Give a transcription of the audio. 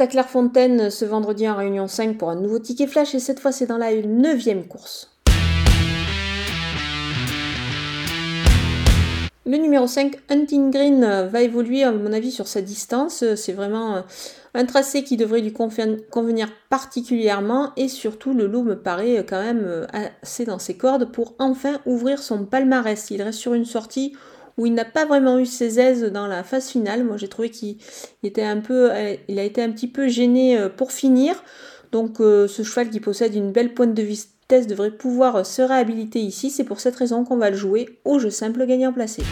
à Clairefontaine ce vendredi en réunion 5 pour un nouveau ticket flash et cette fois c'est dans la 9 course. Le numéro 5, Hunting Green, va évoluer à mon avis sur cette distance. C'est vraiment euh, un tracé qui devrait lui convenir particulièrement et surtout le loup me paraît quand même euh, assez dans ses cordes pour enfin ouvrir son palmarès. Il reste sur une sortie où il n'a pas vraiment eu ses aises dans la phase finale. Moi j'ai trouvé qu'il était un peu, euh, il a été un petit peu gêné pour finir. Donc ce cheval qui possède une belle pointe de vitesse devrait pouvoir se réhabiliter ici. C'est pour cette raison qu'on va le jouer au jeu simple gagnant placé.